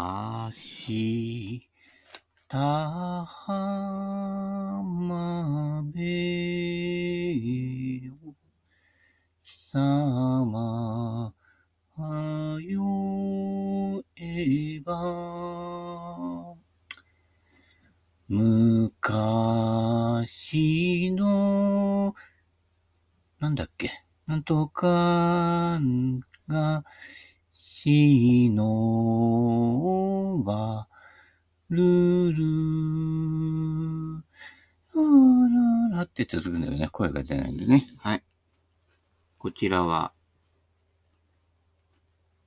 あした浜辺よさまよえば昔のなんだっけなんとかがしのばるるらららって続くんだよね。声が出ないんでね。はい。こちらは、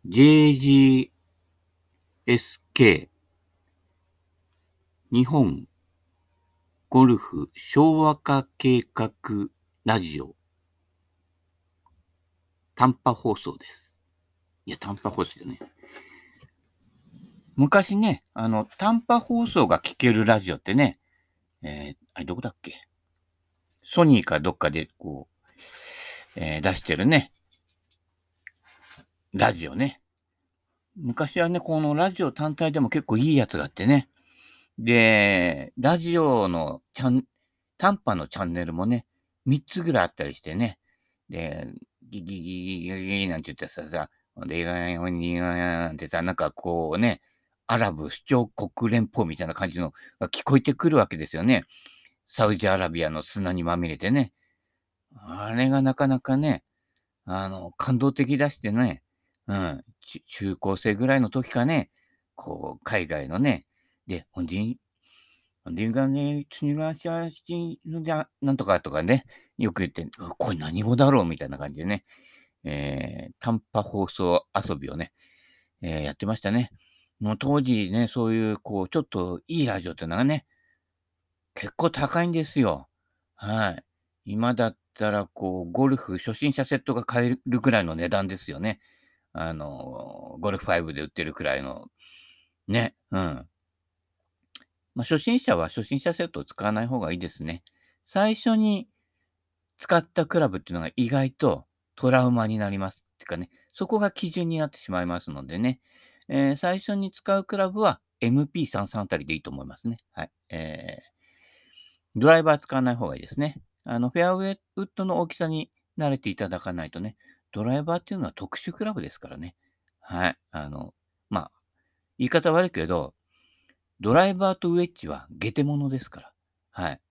JGSK 日本ゴルフ昭和化計画ラジオ短波放送です。いや、短波放送じゃね。昔ね、あの、短波放送が聞けるラジオってね、えー、あれどこだっけ？ソニーかどっかでこう、えー、出してるね、ラジオね。昔はね、このラジオ単体でも結構いいやつがあってね。で、ラジオのチャン、短波のチャンネルもね、3つぐらいあったりしてね。で、ギギギギギギギなんて言ってさ、さ、で、なんてさ、なんかこうね、アラブ首長国連邦みたいな感じのが聞こえてくるわけですよね。サウジアラビアの砂にまみれてね。あれがなかなかね、あの、感動的だしてね、うん、中高生ぐらいの時かね、こう、海外のね、で、ほんで、ほんでがね、次はしゃしのじゃ、なんとかとかね、よく言って、これ何語だろう？みたいな感じでね、えー、短波放送遊びをね、えー、やってましたね。もう当時ね、そういう、こう、ちょっといいラジオってのがね、結構高いんですよ。はい。今だったら、こう、ゴルフ初心者セットが買えるくらいの値段ですよね。あの、ゴルフ5で売ってるくらいの、ね、うん。まあ、初心者は初心者セットを使わない方がいいですね。最初に使ったクラブっていうのが意外とトラウマになりますってかね、そこが基準になってしまいますのでね、えー、最初に使うクラブは MP33 あたりでいいと思いますね。はい。えー、ドライバー使わない方がいいですね。あの、フェアウェイウッドの大きさに慣れていただかないとね、ドライバーっていうのは特殊クラブですからね。はい。あの、まあ、言い方悪いけど、ドライバーとウェッジはゲテモノですから。はい。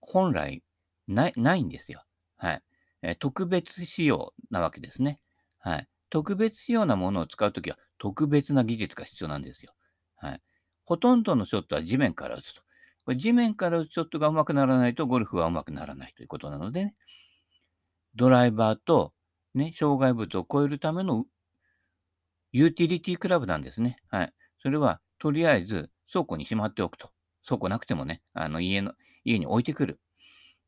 本来、ない、ないんですよ。はい。え、特別仕様なわけですね。はい。特別仕様なものを使うときは特別な技術が必要なんですよ。はい。ほとんどのショットは地面から打つと。これ地面から打つショットが上手くならないとゴルフは上手くならないということなのでね。ドライバーとね、障害物を超えるためのユーティリティクラブなんですね。はい。それは、とりあえず倉庫にしまっておくと。倉庫なくてもね、あの家の、家に置いてくる。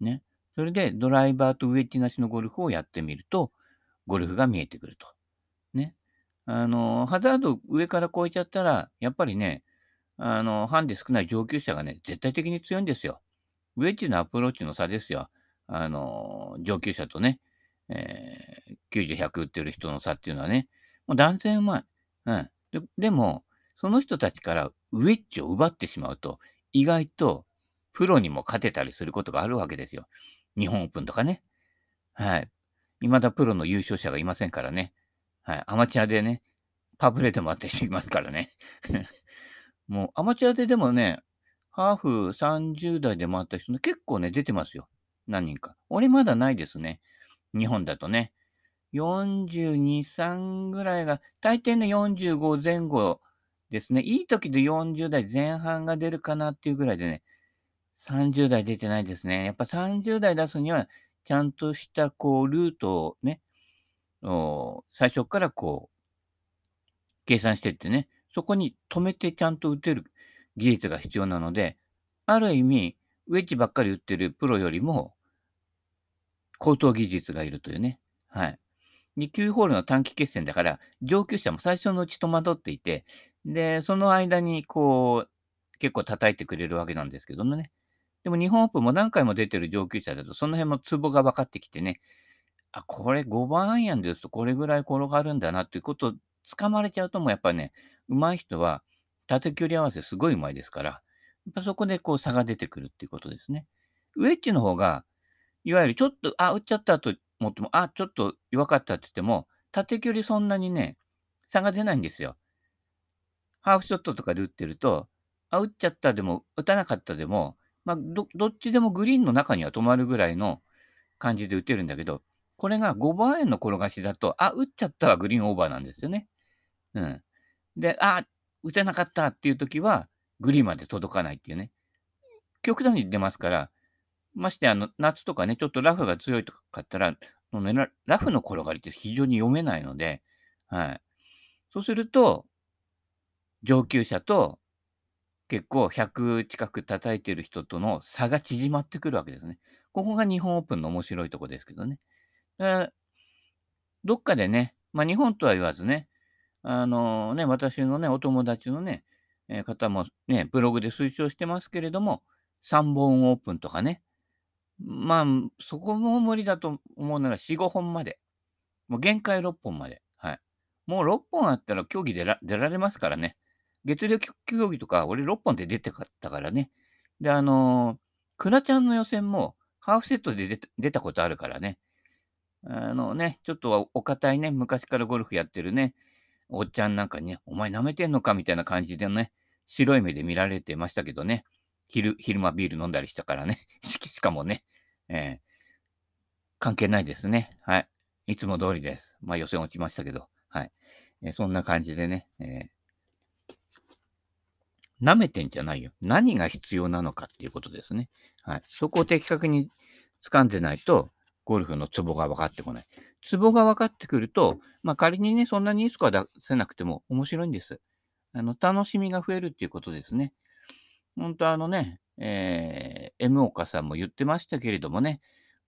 ね。それでドライバーとウェッジなしのゴルフをやってみると、ゴルフが見えてくると。ね。あの、ハザード上から越えちゃったら、やっぱりね、あの、ハンデ少ない上級者がね、絶対的に強いんですよ。ウェッジのアプローチの差ですよ。あの、上級者とね、えー、90、100打ってる人の差っていうのはね、もう断然うまい。うん。ででも、その人たちからウェッジを奪ってしまうと、意外とプロにも勝てたりすることがあるわけですよ。日本オープンとかね。はい。未だプロの優勝者がいませんからね。はい。アマチュアでね、パブレでもあった人いますからね。もうアマチュアででもね、ハーフ30代で回った人結構ね、出てますよ。何人か。俺まだないですね。日本だとね。42、3ぐらいが、大抵ね、45前後ですね。いい時で40代前半が出るかなっていうぐらいでね、30代出てないですね。やっぱ30代出すには、ちゃんとした、こう、ルートをね、最初からこう、計算してってね、そこに止めてちゃんと打てる技術が必要なので、ある意味、ウェッジばっかり打ってるプロよりも、高等技術がいるというね。はい。2級ホールの短期決戦だから、上級者も最初のうち戸惑っていて、で、その間にこう、結構叩いてくれるわけなんですけどもね。でも日本オープンも何回も出てる上級者だと、その辺もツボが分かってきてね、あ、これ5番アイアンですとこれぐらい転がるんだなっていうことを掴まれちゃうともやっぱね、上手い人は縦距離合わせすごいうまいですから、やっぱそこでこう差が出てくるっていうことですね。ウェッジの方が、いわゆるちょっと、あ、打っちゃったと思っても、あ、ちょっと弱かったって言っても、縦距離そんなにね、差が出ないんですよ。ハーフショットとかで打ってると、あ、打っちゃったでも、打たなかったでも、まあ、どどっちでもグリーンの中には止まるぐらいの感じで打てるんだけど、これが5番円の転がしだと、あ、打っちゃったはグリーンオーバーなんですよね。うん。で、あ、打てなかったっていう時は、グリーンまで届かないっていうね。極端に出ますから、ましてあの、夏とかね、ちょっとラフが強いとかったら、ね、ラフの転がりって非常に読めないので、はい。そうすると、上級者と結構100近く叩いてる人との差が縮まってくるわけですね。ここが日本オープンの面白いとこですけどね。どっかでね、まあ日本とは言わずね、あのね、私のね、お友達のね、えー、方もね、ブログで推奨してますけれども、3本オープンとかね、まあ、そこも無理だと思うなら4、5本まで。もう限界6本まで。はい。もう6本あったら競技出られますからね。月力競技とか、俺6本で出てかったからね。で、あのー、クラちゃんの予選もハーフセットで出出たことあるからね。あのね、ちょっとお堅いね、昔からゴルフやってるね、おっちゃんなんかにね、お前舐めてんのかみたいな感じでね、白い目で見られてましたけどね。昼、昼間ビール飲んだりしたからね。しかもね、えー、関係ないですね。はい。いつも通りです。まあ予選落ちましたけど、はい。えー、そんな感じでね、えー、舐めてんじゃないよ。何が必要なのかっていうことですね。はい。そこを的確に掴んでないと、ゴルフのツボが分かってこない。ツボが分かってくると、まあ仮にね、そんなにいいスコア出せなくても面白いんです。あの、楽しみが増えるっていうことですね。本当あのね、えー、M 岡さんも言ってましたけれどもね、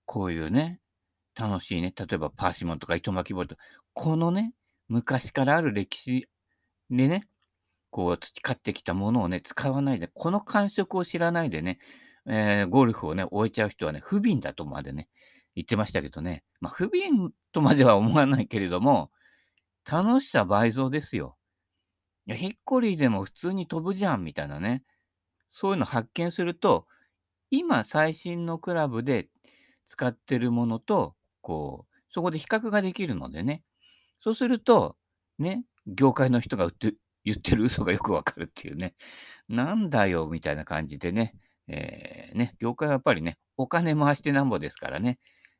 こういうね、楽しいね、例えばパーシモンとか糸巻きボールとか、このね、昔からある歴史でね、こう培ってきたものをね、使わないで、この感触を知らないでね、えー、ゴルフをね、終えちゃう人はね、不憫だとまでね、言ってましたけどね、まあ、不憫とまでは思わないけれども、楽しさ倍増ですよ。いや、ヒッコリーでも普通に飛ぶじゃん、みたいなね。そういうの発見すると、今最新のクラブで使ってるものと、こう、そこで比較ができるのでね。そうすると、ね、業界の人が売って言ってる？嘘がよくわかるっていうね。なんだよ、みたいな感じでね。えー、ね、業界はやっぱりね、お金回してなんぼですからね。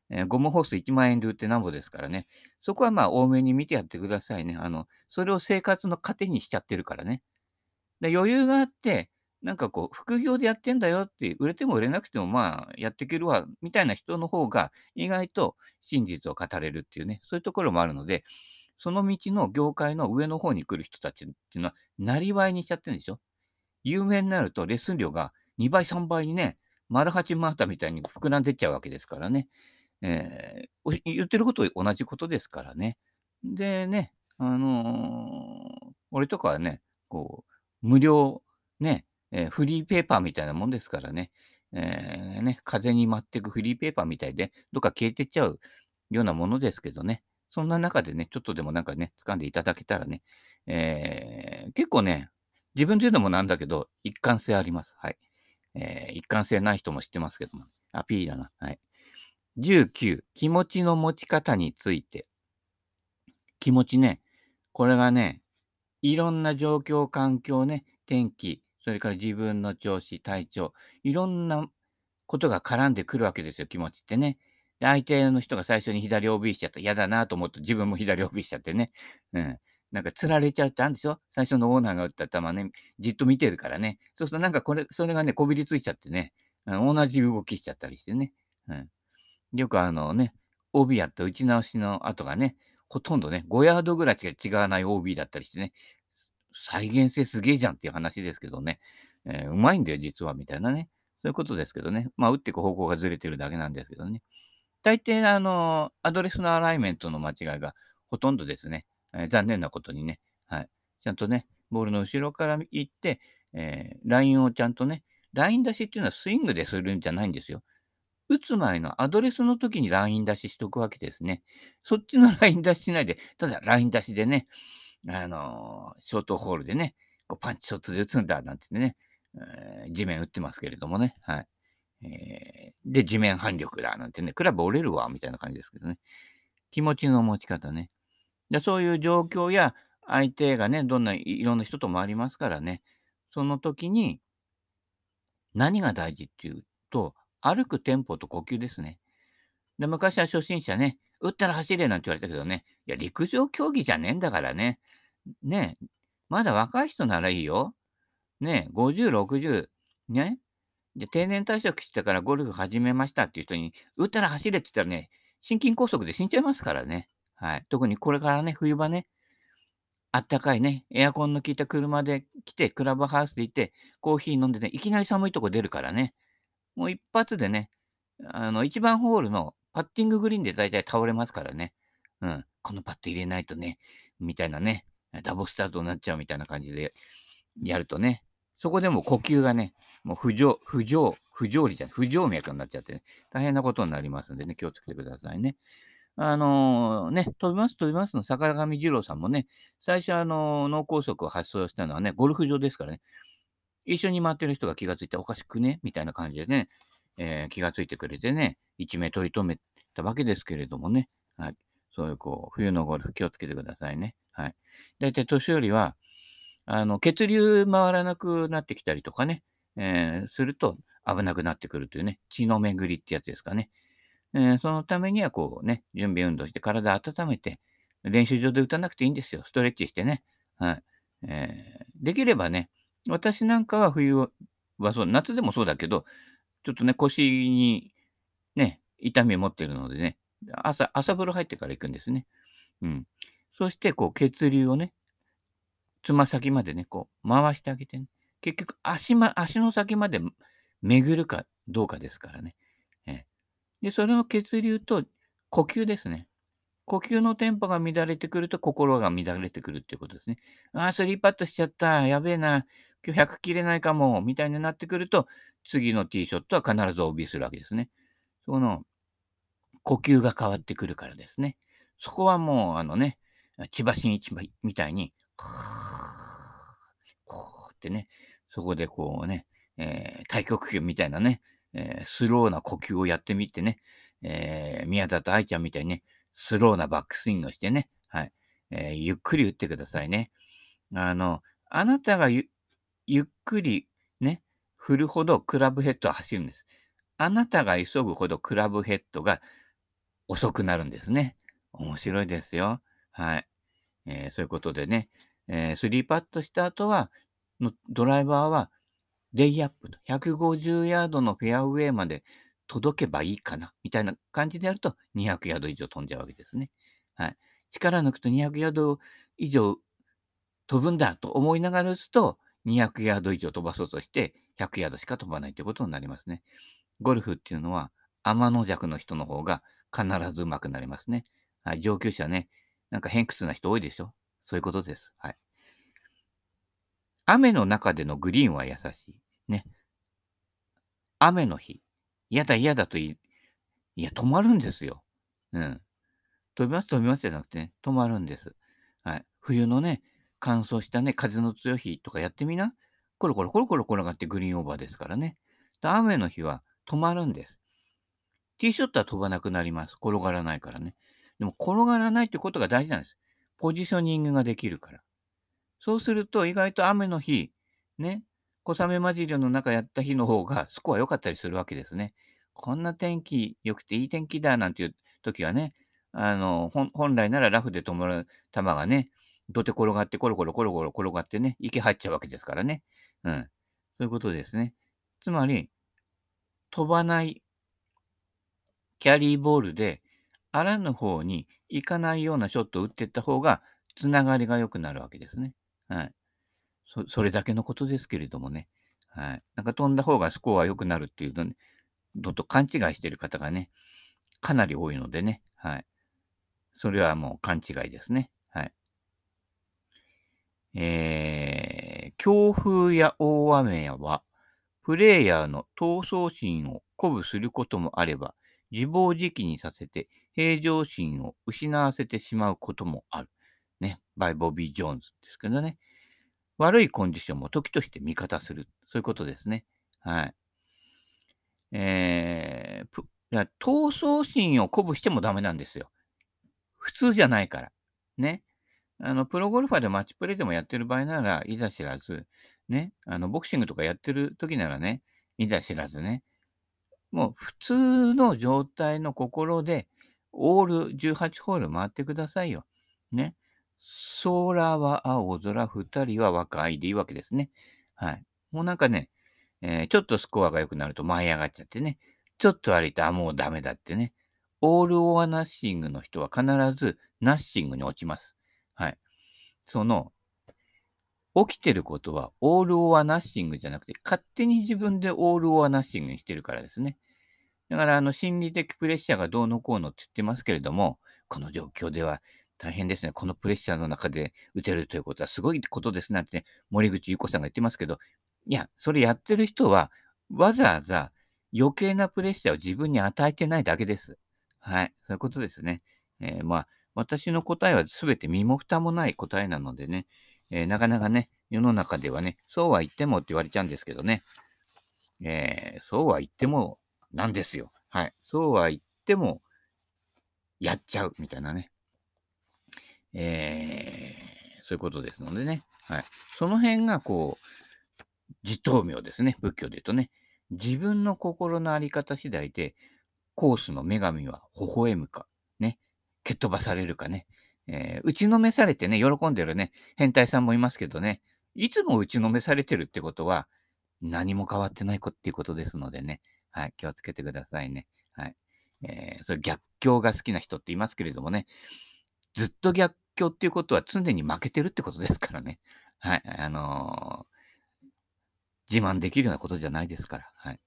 えー、ゴムホース1万円で売ってなんぼですからね。そこはまあ多めに見てやってくださいね。あの、それを生活の糧にしちゃってるからね。で余裕があって、なんかこう、副業でやってんだよって、売れても売れなくてもまあ、やっていけるわ、みたいな人の方が、意外と真実を語れるっていうね、そういうところもあるので、その道の業界の上の方に来る人たちっていうのは、なりわいにしちゃってるんでしょ？有名になるとレッスン料が2倍、3倍にね、丸八マータみたいに膨らんでっちゃうわけですからね。えー、言ってること同じことですからね。でね、あのー、俺とかはね、こう、無料、ね、えー、フリーペーパーみたいなもんですからね、えー、ね、風に舞っていくフリーペーパーみたいで、どっか消えてっちゃうようなものですけどね、そんな中でね、ちょっとでもなんかね、掴んでいただけたらね、えー、結構ね、自分で言うのもなんだけど、一貫性あります。はい。えー、一貫性ない人も知ってますけども。あ、P だな。はい。19、気持ちの持ち方について。気持ちね、これがね、いろんな状況、環境ね、天気、それから自分の調子、体調、いろんなことが絡んでくるわけですよ、気持ちってね。で、相手の人が最初に左 OB しちゃった嫌だなと思うと自分も左 OB しちゃってね。うん。なんか釣られちゃうってあるんでしょ？最初のオーナーが打った球ね、じっと見てるからね。そうするとなんかこれ、それがね、こびりついちゃってね、同じ動きしちゃったりしてね。うん。よくあのね、OB やった打ち直しの後がね、ほとんどね、5ヤードぐらいしか違わない OB だったりしてね、再現性すげえじゃんっていう話ですけどね、えー、うまいんだよ、実は、みたいなね。そういうことですけどね。まあ、打っていく方向がずれてるだけなんですけどね。大抵、あの、アドレスのアライメントの間違いがほとんどですね。えー、残念なことにね。はい。ちゃんとね、ボールの後ろから行って、えー、ラインをちゃんとね、ライン出しっていうのはスイングでするんじゃないんですよ。打つ前のアドレスの時にライン出ししとくわけですね。そっちのライン出ししないで、ただライン出しでね、あのー、ショートホールでね、こうパンチショットで打つんだなんてね、えー、地面打ってますけれどもね。はい。えー、で、地面反力だなんてね、クラブ折れるわ、みたいな感じですけどね。気持ちの持ち方ね。でそういう状況や相手がね、どんないろんな人ともありますからね、その時に何が大事っていうと、歩くテンポと呼吸ですね。で昔は初心者ね、打ったら走れなんて言われたけどね、いや、陸上競技じゃねえんだからね。ねまだ若い人ならいいよ。ね50、60、ねで、定年退職してからゴルフ始めましたっていう人に、打ったら走れって言ったらね、心筋梗塞で死んじゃいますからね。はい。特にこれからね、冬場ね、あったかいね、エアコンの効いた車で来て、クラブハウスで行って、コーヒー飲んでね、いきなり寒いとこ出るからね、もう一発でね、あの、1番ホールのパッティンググリーンで大体倒れますからね。うん。このパット入れないとね、みたいなね、ダボスタートになっちゃうみたいな感じでやるとね、そこでも呼吸がね、もう不条、不条、不条理じゃない、不静脈になっちゃってね、大変なことになりますんでね、気をつけてくださいね。あのー、ね、飛びます飛びますの坂上二郎さんもね、最初あのー、脳梗塞を発症したのはね、ゴルフ場ですからね、一緒に回ってる人が気がついておかしくね？みたいな感じでね、えー、気がついてくれてね、一命取り留めたわけですけれどもね、はい。そういうこう、冬のゴルフ気をつけてくださいね。はい。大体年寄りは、あの、血流回らなくなってきたりとかね、えー、すると危なくなってくるというね、血の巡りってやつですかね。えー、そのためにはこうね、準備運動して体温めて、練習場で打たなくていいんですよ。ストレッチしてね。はい。えー、できればね、私なんかは冬はそう、夏でもそうだけど、ちょっとね、腰にね、痛みを持ってるのでね、朝、朝風呂入ってから行くんですね。うん。そして、こう、血流をね、つま先までね、こう、回してあげてね。結局、足ま、足の先まで巡るかどうかですからね。えで、それの血流と呼吸ですね。呼吸のテンポが乱れてくると心が乱れてくるっていうことですね。ああ、スリーパットしちゃった。やべえな。今日100切れないかも。みたいになってくると、次のティーショットは必ず OB するわけですね。その、呼吸が変わってくるからですね。そこはもう、あのね、千葉真一みたいに、ってね、そこでこうね、えー、太極拳みたいなね、えー、スローな呼吸をやってみてね、えー、宮田と愛ちゃんみたいにね、スローなバックスイングをしてね、はい、え、ゆっくり打ってくださいね。あの、あなたがゆっくりね、振るほどクラブヘッドは走るんです。あなたが急ぐほどクラブヘッドが遅くなるんですね。面白いですよ。はい。え、そういうことでね、えー、3パットした後は、ドライバーは、レイアップと、150ヤードのフェアウェイまで届けばいいかな、みたいな感じでやると、200ヤード以上飛んじゃうわけですね。はい。力抜くと200ヤード以上飛ぶんだと思いながら打つと、200ヤード以上飛ばそうとして、100ヤードしか飛ばないということになりますね。ゴルフっていうのは、天の弱の人の方が必ず上手くなりますね。はい、上級者ね、なんか偏屈な人多いでしょそういうことです。はい。雨の中でのグリーンは優しい。ね。雨の日。嫌だ嫌だと言い、いや、止まるんですよ。うん。飛びます飛びますじゃなくてね、止まるんです。はい。冬のね、乾燥したね、風の強い日とかやってみな。コロコロコロコロ転がってグリーンオーバーですからね。雨の日は止まるんです。ティーショットは飛ばなくなります。転がらないからね。でも転がらないってことが大事なんです。ポジショニングができるから。そうすると意外と雨の日、ね、小雨混じりの中やった日の方がスコア良かったりするわけですね。こんな天気良くていい天気だなんていう時はね、あの、本来ならラフで止まる球がね、土手転がってコロコロコロコロ転がってね、池入っちゃうわけですからね。うん。そういうことですね。つまり、飛ばないキャリーボールで、あらぬ方に行かないようなショットを打っていった方が、つながりが良くなるわけですね。はい。そそれだけのことですけれどもね。はい。なんか飛んだ方がスコア良くなるっていうの、ね、のと勘違いしてる方がね、かなり多いのでね。はい。それはもう勘違いですね。はい。えー、強風や大雨は、プレイヤーの闘争心を鼓舞することもあれば、自暴自棄にさせて平常心を失わせてしまうこともある。ね。バイボビー・ジョーンズですけどね。悪いコンディションも時として味方する。そういうことですね。はい。えー、ぷ闘争心を鼓舞してもダメなんですよ。普通じゃないから。ね。あの、プロゴルファーでマッチプレイでもやってる場合なら、いざ知らず、ね。あの、ボクシングとかやってる時ならね、いざ知らずね。もう普通の状態の心で、オール18ホール回ってくださいよ。ね。空は青空、二人は若いでいいわけですね。はい。もうなんかね、えー、ちょっとスコアが良くなると舞い上がっちゃってね。ちょっと歩いて、あ、もうダメだってね。オール・オア・ナッシングの人は必ずナッシングに落ちます。はい。その、起きてることはオール・オア・ナッシングじゃなくて、勝手に自分でオール・オア・ナッシングにしてるからですね。だから、あの、心理的プレッシャーがどうのこうのって言ってますけれども、この状況では大変ですね。このプレッシャーの中で打てるということはすごいことですなんて、ね、森口優子さんが言ってますけど、いや、それやってる人は、わざわざ余計なプレッシャーを自分に与えてないだけです。はい。そういうことですね。えー、まあ、私の答えは全て身も蓋もない答えなのでね、えー、なかなかね、世の中ではね、そうは言ってもって言われちゃうんですけどね、えー、そうは言ってもなんですよ。はい。そうは言っても、やっちゃうみたいなね。えー、そういうことですのでね。はい。その辺が、こう、自頭名ですね。仏教で言うとね。自分の心のあり方次第で、コースの女神は微笑むか、ね。蹴っ飛ばされるかね。えー、打ちのめされてね、喜んでるね、変態さんもいますけどね。いつも打ちのめされてるってことは、何も変わってない子っていうことですのでね。はい。気をつけてくださいね。はい。えー、それ逆境が好きな人っていますけれどもね。ずっと逆境っていうことは常に負けてるってことですからね。はい。あのー、自慢できるようなことじゃないですから。はい。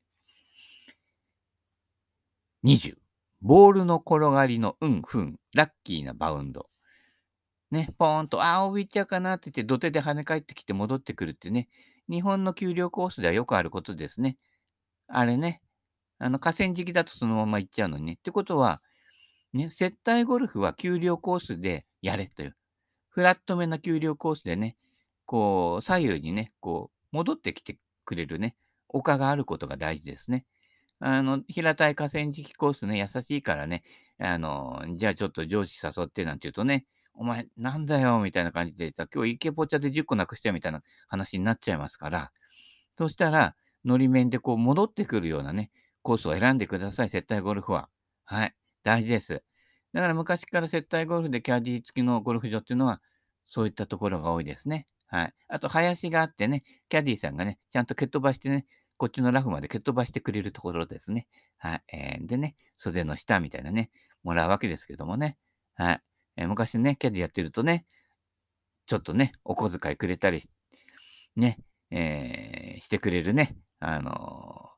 20。ボールの転がりのうんふん、ラッキーなバウンド。ね、ポーンと、ああ、置いちゃうかなって言って、土手で跳ね返ってきて戻ってくるってね、日本の給料コースではよくあることですね。あれね、あの河川敷だとそのまま行っちゃうのにね。ってことは、ね、接待ゴルフは給料コースでやれという。フラットめな給料コースでね、こう、左右にね、こう、戻ってきてくれるね、丘があることが大事ですね。あの、平たい河川敷コースね、優しいからね、あの、じゃあちょっと上司誘ってなんて言うとね、お前なんだよみたいな感じでさ、今日イケポチャで10個なくしたみたいな話になっちゃいますから、そしたら、のり面でこう戻ってくるようなね、コースを選んでください、接待ゴルフは。はい。大事です。だから昔から接待ゴルフでキャディ付きのゴルフ場っていうのは、そういったところが多いですね。はい。あと、林があってね、キャディさんがね、ちゃんと蹴っ飛ばしてね、こっちのラフまで蹴っ飛ばしてくれるところですね。はい。えー、でね、袖の下みたいなね、もらうわけですけどもね。はい。えー、昔ね、キャディやってるとね、ちょっとね、お小遣いくれたり、ね、えー、してくれるね、あの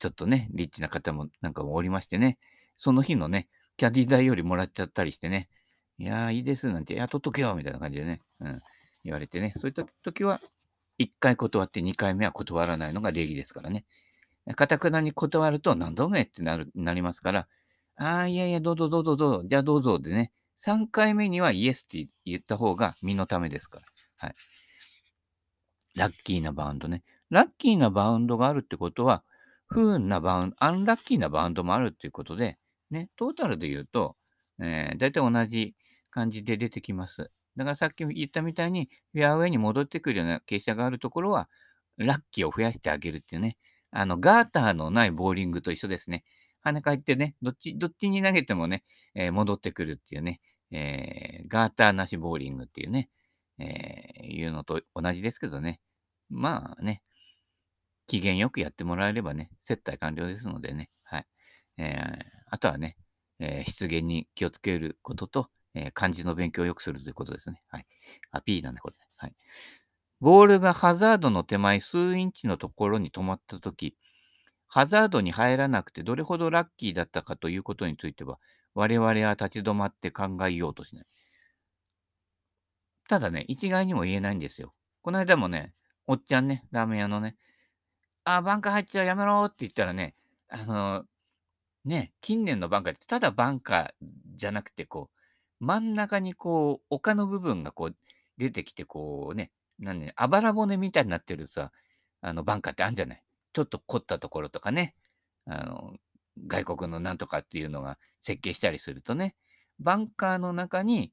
ちょっとね、リッチな方もなんかもおりましてね、その日のね、キャディ代よりもらっちゃったりしてね、いやー、いいです、なんて、雇っとけよ、みたいな感じでね、うん、言われてね、そういった時は、1回断って2回目は断らないのが礼儀ですからね。かたくなに断ると何度目ってなるなりますから、ああ、いやいや、どうぞどうぞどうぞ、じゃあどうぞでね、3回目にはイエスって言った方が身のためですから。はい。ラッキーなバウンドね。ラッキーなバウンドがあるってことは、不運なバウンド、アンラッキーなバウンドもあるっていうことで、ね、トータルで言うと、えー、大体同じ感じで出てきます。だからさっき言ったみたいに、フェアウェイに戻ってくるような傾斜があるところは、ラッキーを増やしてあげるっていうね。あの、ガーターのないボーリングと一緒ですね。跳ね返ってね、どっち、どっちに投げてもね、えー、戻ってくるっていうね、えー、ガーターなしボーリングっていうね、えー、いうのと同じですけどね。まあね、機嫌よくやってもらえればね、接待完了ですのでね、はい。えー、あとはね、えー、失言に気をつけることと、えー、漢字の勉強をよくするということですね。はい。あ、P なんで、これ。はい。ボールがハザードの手前数インチのところに止まったとき、ハザードに入らなくてどれほどラッキーだったかということについては、我々は立ち止まって考えようとしない。ただね、一概にも言えないんですよ。この間もね、おっちゃんね、ラーメン屋のね、あ、バンカー入っちゃう、やめろって言ったらね、あの、ね、近年のバンカーってただバンカーじゃなくて、こう、真ん中にこう、丘の部分がこう、出てきて、こうね、なんね、あばら骨みたいになってるさ、あの、バンカーってあるんじゃない？ちょっと凝ったところとかね、あの、外国のなんとかっていうのが設計したりするとね、バンカーの中に、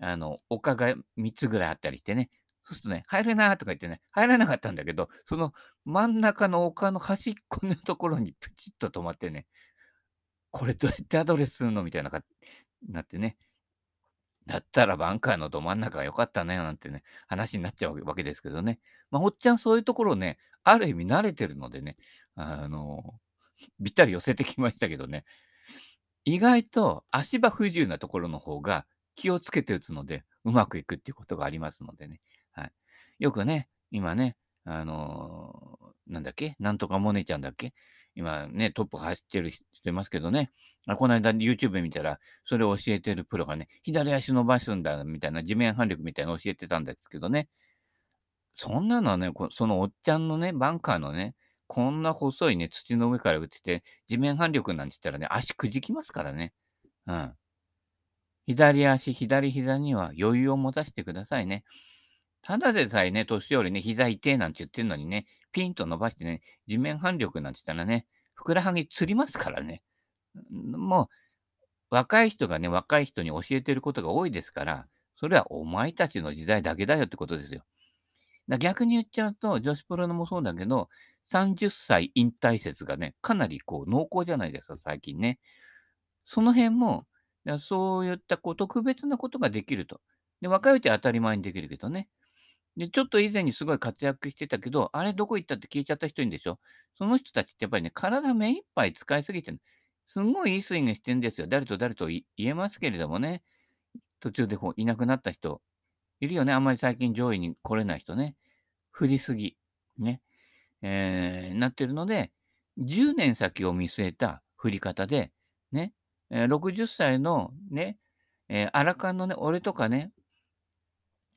あの、丘が3つぐらいあったりしてね、そうするとね、入れなとか言ってね、入らなかったんだけど、その真ん中の丘の端っこのところにプチッと止まってね、これどうやってアドレスするの？みたいなかなってね、だったらバンカーのど真ん中が良かったね、なんてね、話になっちゃうわけですけどね。まあ、おっちゃんそういうところね、ある意味慣れてるのでね、あの、ぴったり寄せてきましたけどね、意外と足場不自由なところの方が気をつけて打つので、うまくいくっていうことがありますのでね。よくね、今ね、あのー、なんだっけなんとかモネちゃんだっけ今ね、トップ走ってる人いますけどね。あこの間 YouTube 見たら、それを教えてるプロがね、左足伸ばすんだみたいな地面反力みたいなの教えてたんですけどね。そんなのはね、そのおっちゃんのね、バンカーのね、こんな細いね、土の上から打ってて、地面反力なんて言ったらね、足くじきますからね。うん。左足、左膝には余裕を持たせてくださいね。ただでさえね、年寄りね、膝痛えなんて言ってるのにね、ピンと伸ばしてね、地面反力なんて言ったらね、ふくらはぎつりますからね。もう、若い人がね、若い人に教えてることが多いですから、それはお前たちの時代だけだよってことですよ。だ逆に言っちゃうと、女子プロのもそうだけど、30歳引退説がね、かなりこう濃厚じゃないですか、最近ね。その辺も、そういったこう特別なことができると。で、若いうちは当たり前にできるけどね。で、ちょっと以前にすごい活躍してたけど、あれどこ行ったって消えちゃった人いるんでしょその人たちってやっぱりね、体目いっぱい使いすぎてる。すんごいいいスイングしてるんですよ。誰と誰と言えますけれどもね。途中でこういなくなった人、いるよね。あんまり最近上位に来れない人ね。振りすぎ。ね。えー、なってるので、10年先を見据えた振り方で、ね。えー、60歳のね、えー、アラカンのね、俺とかね、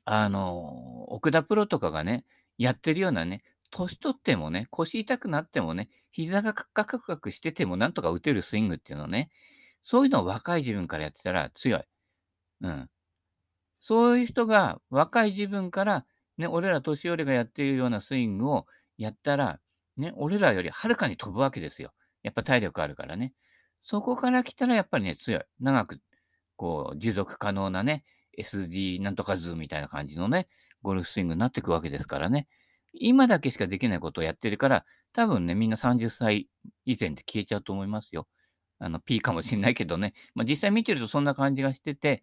あの、奥田プロとかがね、やってるようなね、年取ってもね、腰痛くなってもね、膝がカクカクカクしててもなんとか打てるスイングっていうのね、そういうのを若い自分からやってたら強い。うん。そういう人が若い自分から、ね、俺ら年寄りがやっているようなスイングをやったら、ね、俺らよりはるかに飛ぶわけですよ。やっぱ体力あるからね。そこから来たらやっぱりね、強い。長く、こう、持続可能なね、SD なんとか図みたいな感じのね、ゴルフスイングになっていくわけですからね。今だけしかできないことをやってるから、多分ね、みんな30歳以前で消えちゃうと思いますよ。あの、P かもしれないけどね。まあ、実際見てるとそんな感じがしてて、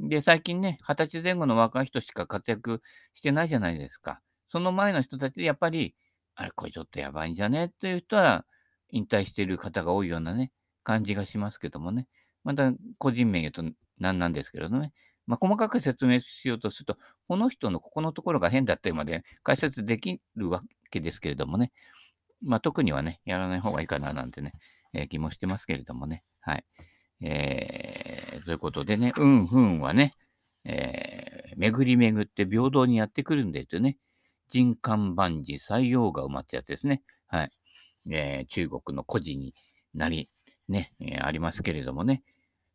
で、最近ね、20歳前後の若い人しか活躍してないじゃないですか。その前の人たちでやっぱり、あれ、これちょっとやばいんじゃねっていう人は、引退してる方が多いようなね、感じがしますけどもね。また、個人名言うと何なんですけどね。まあ、細かく説明しようとすると、この人のここのところが変だってまで解説できるわけですけれどもね、まあ、特にはね、やらない方がいいかななんてね、えー、気もしてますけれどもね。はい。えー、ということでね、うんふんはね、えー、巡り巡って平等にやってくるんでとね、人間万事採用が埋まったやつですね。はい。えー、中国の孤児になり、ね、えー、ありますけれどもね。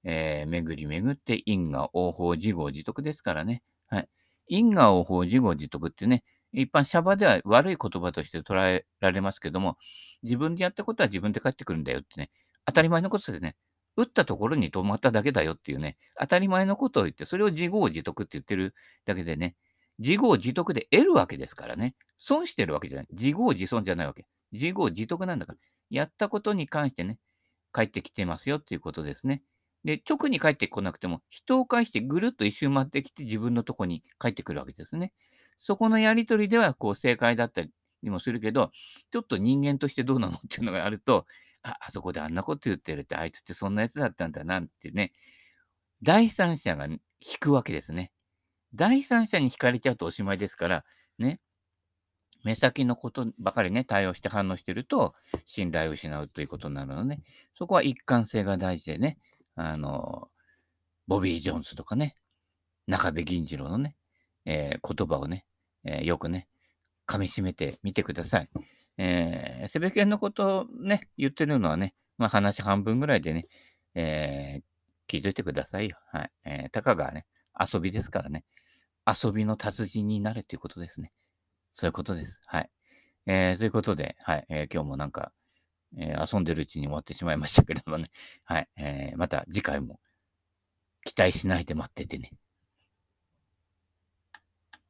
えー、巡り巡って因果応報自業自得ですからね。はい。因果応報自業自得ってね、一般シャバでは悪い言葉として捉えられますけども、自分でやったことは自分で返ってくるんだよってね、当たり前のことですね。打ったところに止まっただけだよっていうね、当たり前のことを言って、それを自業自得って言ってるだけでね、自業自得で得るわけですからね。損してるわけじゃない。自業自損じゃないわけ。自業自得なんだから。やったことに関してね、返ってきてますよっていうことですね。で、直に帰ってこなくても、人を介してぐるっと一周回ってきて自分のとこに帰ってくるわけですね。そこのやりとりでは、こう、正解だったりもするけど、ちょっと人間としてどうなのっていうのがあると、あ、あそこであんなこと言ってるって、あいつってそんなやつだったんだなってね、第三者が引くわけですね。第三者に引かれちゃうとおしまいですから、ね、目先のことばかりね、対応して反応してると、信頼を失うということになるので、ね、そこは一貫性が大事でね、あの、ボビー・ジョーンズとかね、中部銀次郎のね、えー、言葉をね、えー、よくね、噛み締めてみてください。えー、セベケンのことをね、言ってるのはね、まあ話半分ぐらいでね、えー、聞いといてくださいよ。はい。えー、たかがね、遊びですからね。遊びの達人になれということですね。そういうことです。はい。えー、ということで、はい、えー、今日もなんか、えー、遊んでるうちに終わってしまいましたけれどもね。はい。えー、また次回も期待しないで待っててね。